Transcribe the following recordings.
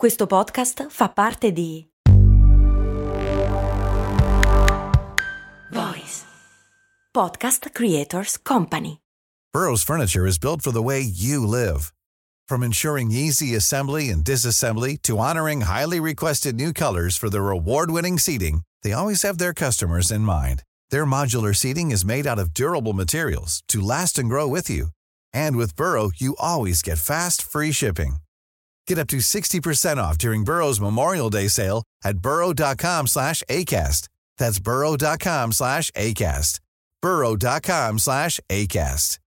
Questo podcast fa parte di Voice Podcast Creators Company. Burrow's furniture is built for the way you live. From ensuring easy assembly and disassembly to honoring highly requested new colors for their award-winning seating, they always have their customers in mind. Their modular seating is made out of durable materials to last and grow with you. And with Burrow, you always get fast, free shipping. Get up to 60% off during Burrow's Memorial Day sale at burrow.com slash ACAST. That's burrow.com slash ACAST. burrow.com slash ACAST.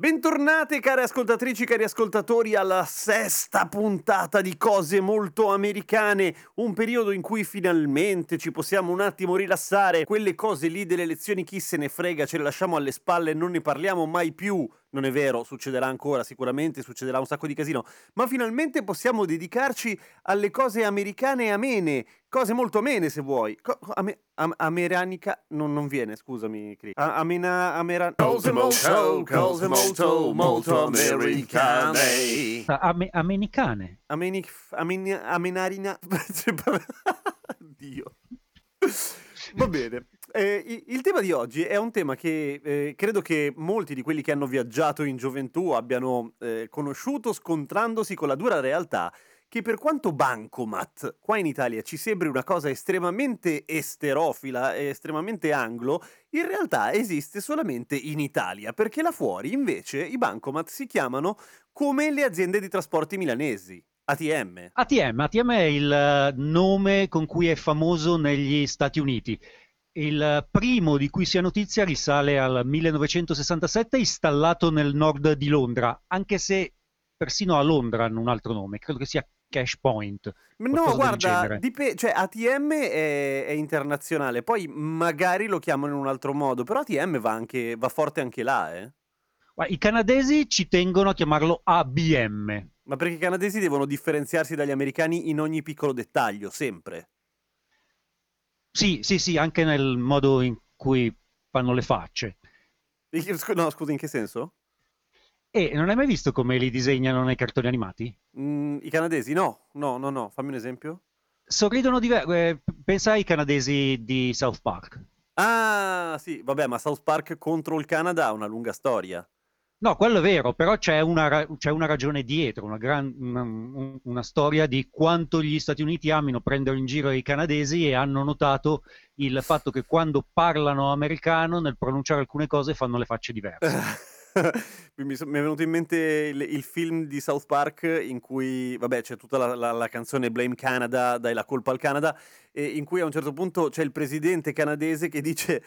Bentornate care ascoltatrici, cari ascoltatori alla sesta puntata di Cose molto americane, un periodo in cui finalmente ci possiamo un attimo rilassare, quelle cose lì delle lezioni chi se ne frega, ce le lasciamo alle spalle e non ne parliamo mai più. Non è vero, succederà ancora sicuramente, succederà un sacco di casino, ma finalmente possiamo dedicarci alle cose americane amene, cose molto amene se vuoi. Co- ame- am- americanica non, non viene, scusami, Cri. A- amena, amera... Cose molto, cose molto, molto americane. Ame- americane. Ameni... Ameni... Amenarina... Dio. Va bene. Eh, il tema di oggi è un tema che eh, credo che molti di quelli che hanno viaggiato in gioventù abbiano eh, conosciuto scontrandosi con la dura realtà che per quanto Bancomat qua in Italia ci sembri una cosa estremamente esterofila e estremamente anglo, in realtà esiste solamente in Italia, perché là fuori invece i Bancomat si chiamano come le aziende di trasporti milanesi, ATM. ATM, ATM è il eh, nome con cui è famoso negli Stati Uniti. Il primo di cui si ha notizia risale al 1967, installato nel nord di Londra, anche se persino a Londra hanno un altro nome, credo che sia Cash Point. No, guarda, dipe- cioè ATM è, è internazionale, poi magari lo chiamano in un altro modo, però ATM va, anche, va forte anche là, eh. I canadesi ci tengono a chiamarlo ABM. Ma perché i canadesi devono differenziarsi dagli americani in ogni piccolo dettaglio, sempre. Sì, sì, sì, anche nel modo in cui fanno le facce. No, scusa, in che senso? E non hai mai visto come li disegnano nei cartoni animati? Mm, I canadesi? No, no, no, no, fammi un esempio. Sorridono diversi. pensa ai canadesi di South Park. Ah, sì, vabbè, ma South Park contro il Canada ha una lunga storia. No, quello è vero, però c'è una, c'è una ragione dietro, una, gran- una- un- una storia di quanto gli Stati Uniti amino prendere in giro i canadesi e hanno notato il fatto che quando parlano americano nel pronunciare alcune cose fanno le facce diverse. mi, so- mi è venuto in mente il, il film di South Park in cui, vabbè, c'è tutta la, la- la canzone Blame Canada, dai la colpa al Canada, e in cui a un certo punto c'è il presidente canadese che dice,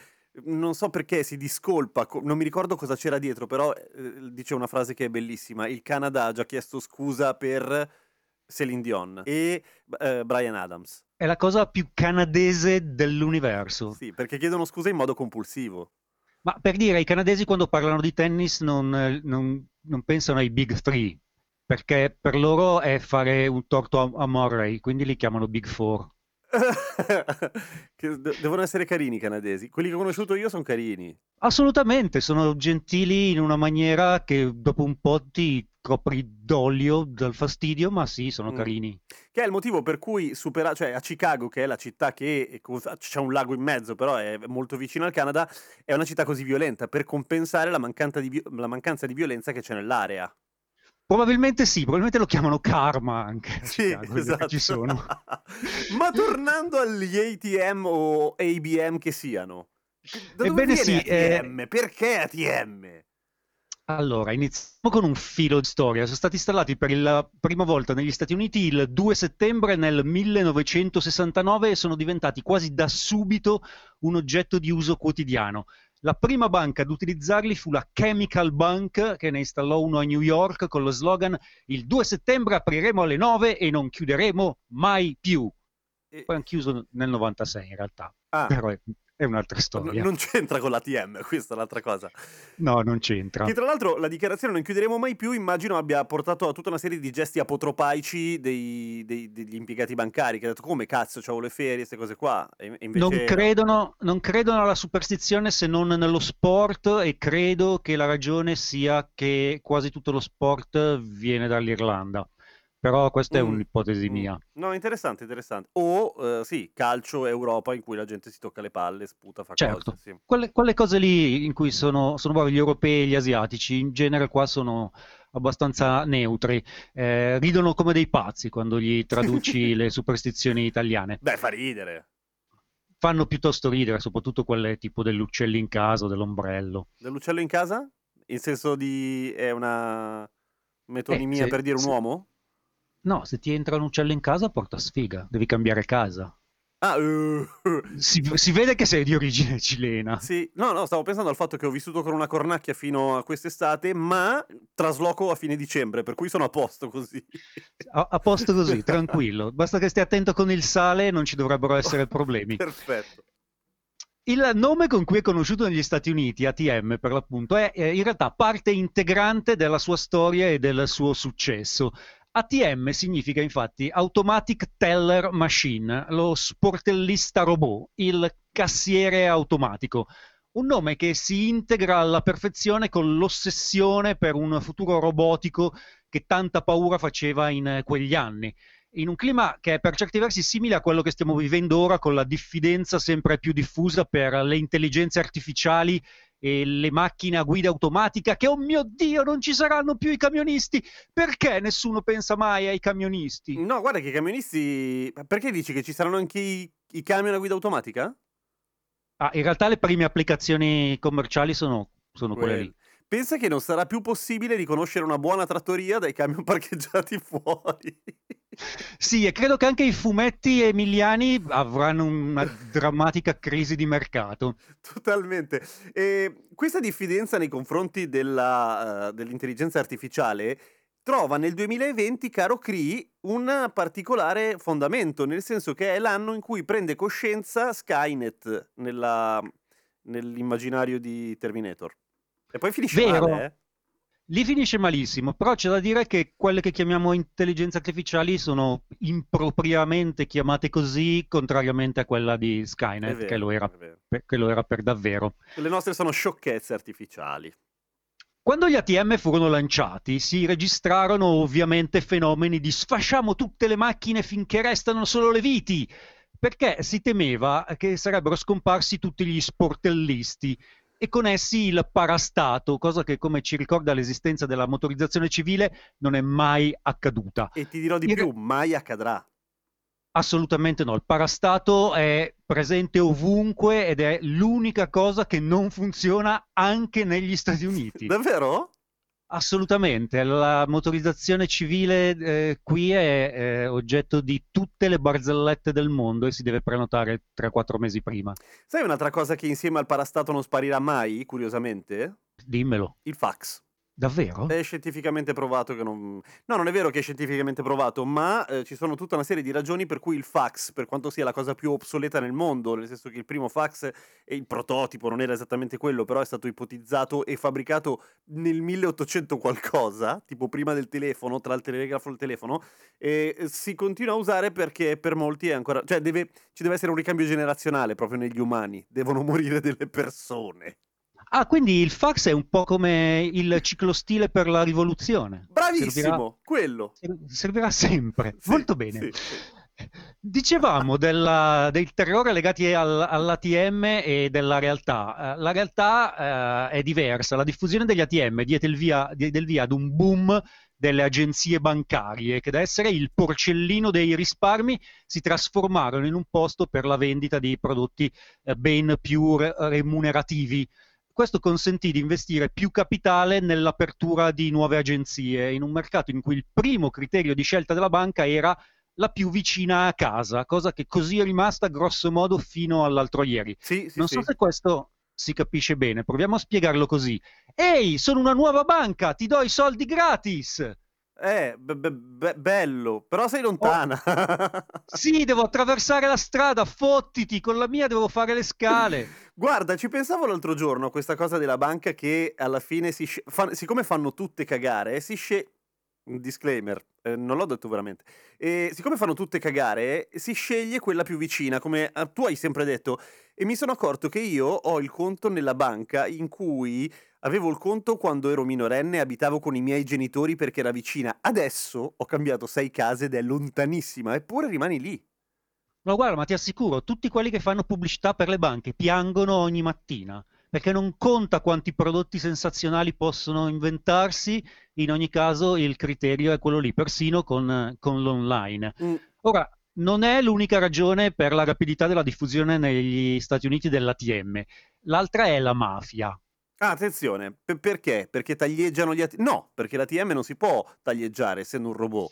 non so perché, si discolpa, co- non mi ricordo cosa c'era dietro, però eh, dice una frase che è bellissima, il Canada ha già chiesto scusa per Celine Dion e eh, Brian Adams. È la cosa più canadese dell'universo. Sì, perché chiedono scusa in modo compulsivo. Ma per dire, i canadesi quando parlano di tennis non, non- non pensano ai Big Three, perché per loro è fare un torto a, a Murray, quindi li chiamano Big Four. Devono essere carini i canadesi. Quelli che ho conosciuto io sono carini. Assolutamente, sono gentili in una maniera che dopo un po' ti copri d'olio dal fastidio, ma sì, sono Mm. carini. Che è il motivo per cui supera, cioè a Chicago, che è la città che c'è un lago in mezzo, però è molto vicino al Canada, è una città così violenta per compensare la, mancanza di, vi- la mancanza di violenza che c'è nell'area. Probabilmente sì, probabilmente lo chiamano karma anche Sì, Chicago, perché esatto. ci sono. Ma tornando agli ATM o ABM che siano, da dove Ebbene sì, eh, ATM? Perché ATM? Allora, iniziamo con un filo di storia. Sono stati installati per la prima volta negli Stati Uniti il 2 settembre nel 1969 e sono diventati quasi da subito un oggetto di uso quotidiano. La prima banca ad utilizzarli fu la Chemical Bank, che ne installò uno a New York con lo slogan Il 2 settembre apriremo alle 9 e non chiuderemo mai più. E- Poi hanno chiuso nel 96 in realtà, Ah, però è, un'altra storia. non c'entra con l'ATM, questa è l'altra cosa. No, non c'entra. Che tra l'altro la dichiarazione non chiuderemo mai più, immagino abbia portato a tutta una serie di gesti apotropaici dei- dei- degli impiegati bancari, che hanno detto come cazzo, c'avevo le ferie, queste cose qua. E, invece Non no. credono, non credono alla superstizione se non nello sport e credo che la ragione sia che quasi tutto lo sport viene dall'Irlanda. Però questa è Mm, un'ipotesi mm. mia. No, interessante, interessante. O, eh, sì, calcio Europa in cui la gente si tocca le palle, sputa, fa Certo, cose, sì. quelle, quelle cose lì in cui sono, sono bravi gli europei e gli asiatici, in genere qua sono abbastanza neutri, Eh, ridono come dei pazzi quando gli traduci le superstizioni italiane. Beh, fa ridere. Fanno piuttosto ridere, soprattutto quelle tipo dell'uccello in casa o dell'ombrello. Dell'uccello in casa? In senso di... è una metonimia Eh, se- per dire un se- uomo? No, se ti entra un uccello in casa porta sfiga, devi cambiare casa. Ah, eh, Si, si vede che sei di origine cilena. sì. No, no, stavo pensando al fatto che ho vissuto con una cornacchia fino a quest'estate, ma trasloco a fine dicembre, per cui sono a posto così. A, a posto così, tranquillo. Basta che stia attento con il sale non ci dovrebbero essere problemi. Perfetto. Il nome con cui è conosciuto negli Stati Uniti, ATM per l'appunto, è eh, in realtà parte integrante della sua storia e del suo successo. ATM significa infatti Automatic Teller Machine, lo sportellista robot, il cassiere automatico. Un nome che si integra alla perfezione con l'ossessione per un futuro robotico che tanta paura faceva in eh, quegli anni in un clima che è per certi versi simile a quello che stiamo vivendo ora, con la diffidenza sempre più diffusa per le intelligenze artificiali e le macchine a guida automatica, che oh mio Dio, non ci saranno più i camionisti. Perché nessuno pensa mai ai camionisti? No, guarda che i camionisti... Perché dici che ci saranno anche i, i camion a guida automatica? Ah, in realtà le prime applicazioni commerciali sono, sono quelle lì. Pensa che non sarà più possibile riconoscere una buona trattoria dai camion parcheggiati fuori. Sì, e credo che anche i fumetti emiliani avranno una drammatica crisi di mercato. Totalmente. E questa diffidenza nei confronti della, eh, dell'intelligenza artificiale trova nel 2020, caro Cree, un particolare fondamento, nel senso che è l'anno in cui prende coscienza Skynet nella- nell'immaginario di Terminator. E poi finisce Vero. male, eh? Lì finisce malissimo, però c'è da dire che quelle che chiamiamo intelligenze artificiali sono impropriamente chiamate così, contrariamente a quella di Skynet, vero, che lo era che lo era per davvero. Le nostre sono sciocchezze artificiali. Quando gli ATM furono lanciati, si registrarono ovviamente fenomeni di sfasciamo tutte le macchine finché restano solo le viti, perché si temeva che sarebbero scomparsi tutti gli sportellisti e con essi il parastato, cosa che, come ci ricorda l'esistenza della motorizzazione civile, non è mai accaduta. E ti dirò di In- più, mai accadrà. Assolutamente no, il parastato è presente ovunque ed è l'unica cosa che non funziona anche negli Stati Uniti. Davvero? Assolutamente, la motorizzazione civile eh, qui è, è oggetto di tutte le barzellette del mondo e si deve prenotare 3-4 mesi prima. Sai un'altra cosa che insieme al parastato non sparirà mai, curiosamente? Dimmelo, Il fax. Davvero? È scientificamente provato che non... No, non è vero che è scientificamente provato, ma eh, ci sono tutta una serie di ragioni per cui il fax, per quanto sia la cosa più obsoleta nel mondo, nel senso che il primo fax e il prototipo non era esattamente quello, però è stato ipotizzato e fabbricato nel 1800 qualcosa, tipo prima del telefono, tra il telegrafo e il telefono, e si continua a usare perché per molti è ancora... cioè deve... ci deve essere un ricambio generazionale proprio negli umani, devono morire delle persone. Ah, quindi il fax è un po' come il ciclostile per la rivoluzione. Bravissimo, Servirà, quello. servirà sempre. Sì, Molto bene. sì, sì. Dicevamo della- del terrore legati al- all'ATM e della realtà. Eh, la realtà eh, è diversa. La diffusione degli ATM diede il via, diede il via ad un boom delle agenzie bancarie che da essere il porcellino dei risparmi si trasformarono in un posto per la vendita di prodotti eh, ben più re- remunerativi. Questo consentì di investire più capitale nell'apertura di nuove agenzie in un mercato in cui il primo criterio di scelta della banca era la più vicina a casa, cosa che così è rimasta grosso modo fino all'altro ieri. Sì, sì, non sì. so se questo si capisce bene, proviamo a spiegarlo così. Ehi, sono una nuova banca, ti do i soldi gratis! Eh, be- be- be- bello, però sei lontana. Sì, devo attraversare la strada, fottiti, con la mia devo fare le scale. Guarda, ci pensavo l'altro giorno a questa cosa della banca che alla fine, si sce- fa- siccome fanno tutte cagare, si sce- un disclaimer, Eh, non l'ho detto veramente. E siccome fanno tutte cagare, si sceglie quella più vicina, come ah, tu hai sempre detto. E mi sono accorto che io ho il conto nella banca in cui avevo il conto quando ero minorenne e abitavo con i miei genitori perché era vicina. Adesso ho cambiato sei case ed è lontanissima, eppure rimani lì. Ma guarda, ma ti assicuro, tutti quelli che fanno pubblicità per le banche piangono ogni mattina perché non conta quanti prodotti sensazionali possono inventarsi, in ogni caso il criterio è quello lì, persino con, con l'online. Mm. Ora, non è l'unica ragione per la rapidità della diffusione negli Stati Uniti dell'ATM, l'altra è la mafia. Ah, attenzione, P- perché? Perché taglieggiano gli ATM? No, perché l'ATM non si può taglieggiare essendo un robot.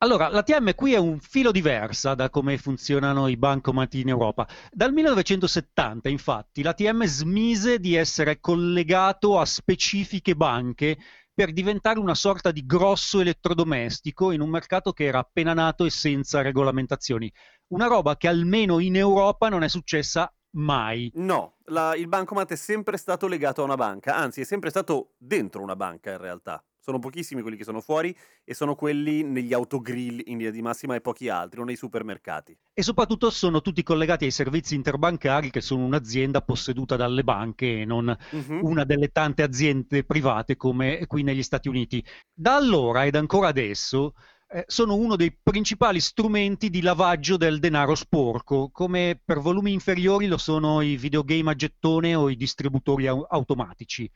Allora, l'ATM qui è un filo diversa da come funzionano i bancomat in Europa. Dal 1970, infatti, l'ATM smise di essere collegato a specifiche banche per diventare una sorta di grosso elettrodomestico in un mercato che era appena nato e senza regolamentazioni. Una roba che almeno in Europa non è successa mai. No, la, il bancomat è sempre stato legato a una banca, anzi è sempre stato dentro una banca in realtà. Sono pochissimi quelli che sono fuori e sono quelli negli autogrill in linea di massima e pochi altri, non nei supermercati. E soprattutto sono tutti collegati ai servizi interbancari che sono un'azienda posseduta dalle banche e non uh-huh. una delle tante aziende private come qui negli Stati Uniti. Da allora ed ancora adesso eh, sono uno dei principali strumenti di lavaggio del denaro sporco, come per volumi inferiori lo sono i videogame a gettone o i distributori au- automatici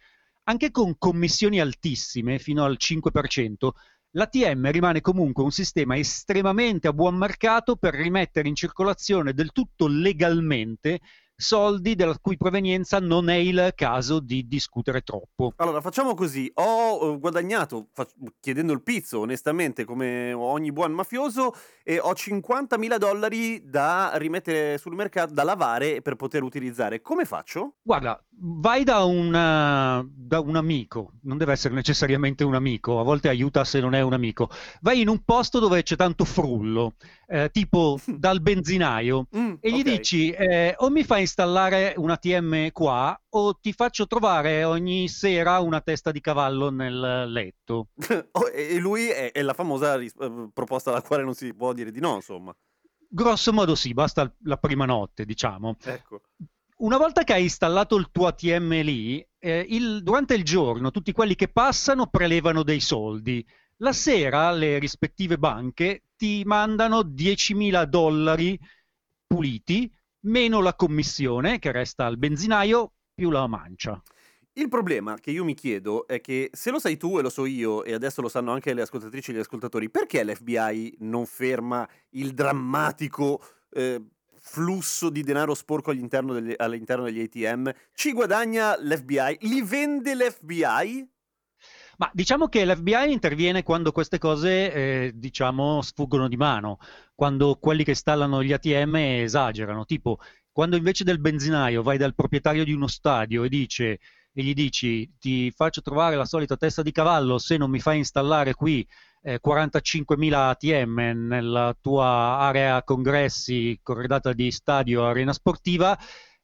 anche con commissioni altissime, fino al 5%, l'ATM rimane comunque un sistema estremamente a buon mercato per rimettere in circolazione del tutto legalmente soldi della cui provenienza non è il caso di discutere troppo. Allora, facciamo così. Ho eh, guadagnato, chiedendo il pizzo, onestamente, come ogni buon mafioso, e ho 50.000 dollari da rimettere sul mercato, da lavare per poter utilizzare. Come faccio? Guarda, vai da, una, da un amico, non deve essere necessariamente un amico, a volte aiuta se non è un amico. Vai in un posto dove c'è tanto frullo, eh, tipo dal benzinaio, mm, e gli okay. dici eh, o mi fai installare un ATM qua o ti faccio trovare ogni sera una testa di cavallo nel letto. Oh, e lui è, è la famosa ris- eh, proposta alla quale non si può dire di no, insomma. Grosso modo sì, basta la prima notte, diciamo. Ecco. Una volta che hai installato il tuo ATM lì, eh, il, durante il giorno tutti quelli che passano prelevano dei soldi. La sera le rispettive banche ti mandano 10.000 dollari puliti meno la commissione che resta al benzinaio più la mancia. Il problema che io mi chiedo è che se lo sai tu e lo so io e adesso lo sanno anche le ascoltatrici e gli ascoltatori, perché l'FBI non ferma il drammatico eh, flusso di denaro sporco all'interno degli, all'interno degli ATM? Ci guadagna l'FBI? Li vende l'FBI? Ma diciamo che l'FBI interviene quando queste cose, eh, diciamo, sfuggono di mano, quando quelli che installano gli ATM esagerano, tipo quando invece del benzinaio vai dal proprietario di uno stadio e, dice, e gli dici ti faccio trovare la solita testa di cavallo se non mi fai installare qui eh, 45.000 ATM nella tua area congressi corredata di stadio arena sportiva,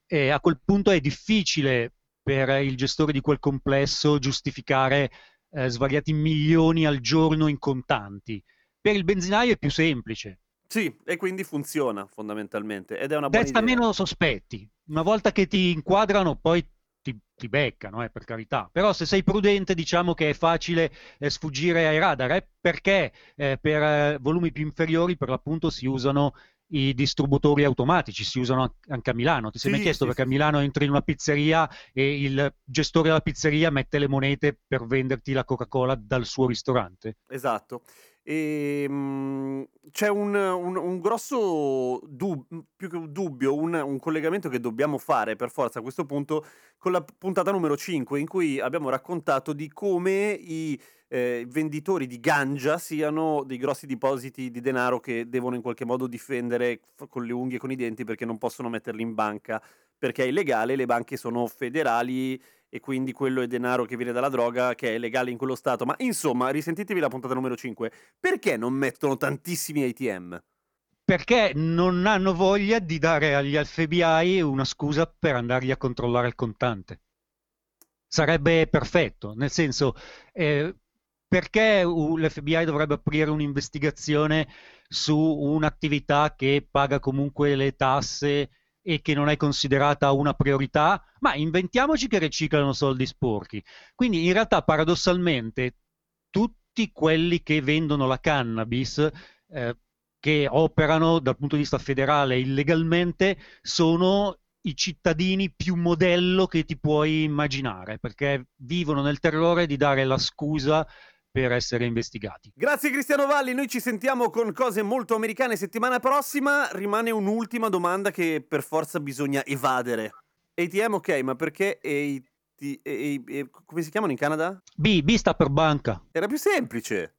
eh, a quel punto è difficile per il gestore di quel complesso giustificare eh, svariati milioni al giorno in contanti. Per il benzinaio è più semplice. Sì, e quindi funziona fondamentalmente ed è una buona Desta idea. meno sospetti. Una volta che ti inquadrano, poi ti, ti beccano, eh, per carità. Però se sei prudente, diciamo che è facile eh, sfuggire ai radar, eh, perché eh, per eh, volumi più inferiori, per l'appunto, si usano i distributori automatici si usano anche a Milano. Ti sei sì, mai chiesto sì, perché a Milano entri in una pizzeria e il gestore della pizzeria mette le monete per venderti la Coca-Cola dal suo ristorante? Esatto. E, ehm, mh, c'è un, un, un grosso dub- più che un dubbio, un, un collegamento che dobbiamo fare per forza a questo punto con la puntata numero 5 in cui abbiamo raccontato di come i eh, venditori di ganja siano dei grossi depositi di denaro che devono in qualche modo difendere con le unghie e con i denti perché non possono metterli in banca perché è illegale, le banche sono federali e quindi quello è denaro che viene dalla droga che è legale in quello stato. Ma insomma, risentitevi la puntata numero 5. Perché non mettono tantissimi ATM? Perché non hanno voglia di dare agli FBI una scusa per andargli a controllare il contante. Sarebbe perfetto, nel senso, eh, perché l'FBI dovrebbe aprire un'investigazione su un'attività che paga comunque le tasse e che non è considerata una priorità? Ma inventiamoci che riciclano soldi sporchi. Quindi in realtà paradossalmente tutti quelli che vendono la cannabis eh, che operano dal punto di vista federale illegalmente sono i cittadini più modello che ti puoi immaginare, perché vivono nel terrore di dare la scusa per essere investigati. Grazie Cristiano Valli, noi ci sentiamo con cose molto americane settimana prossima. Rimane un'ultima domanda che per forza bisogna evadere. ATM ok, ma perché AT... come si chiamano in Canada? B, B sta per banca. Era più semplice.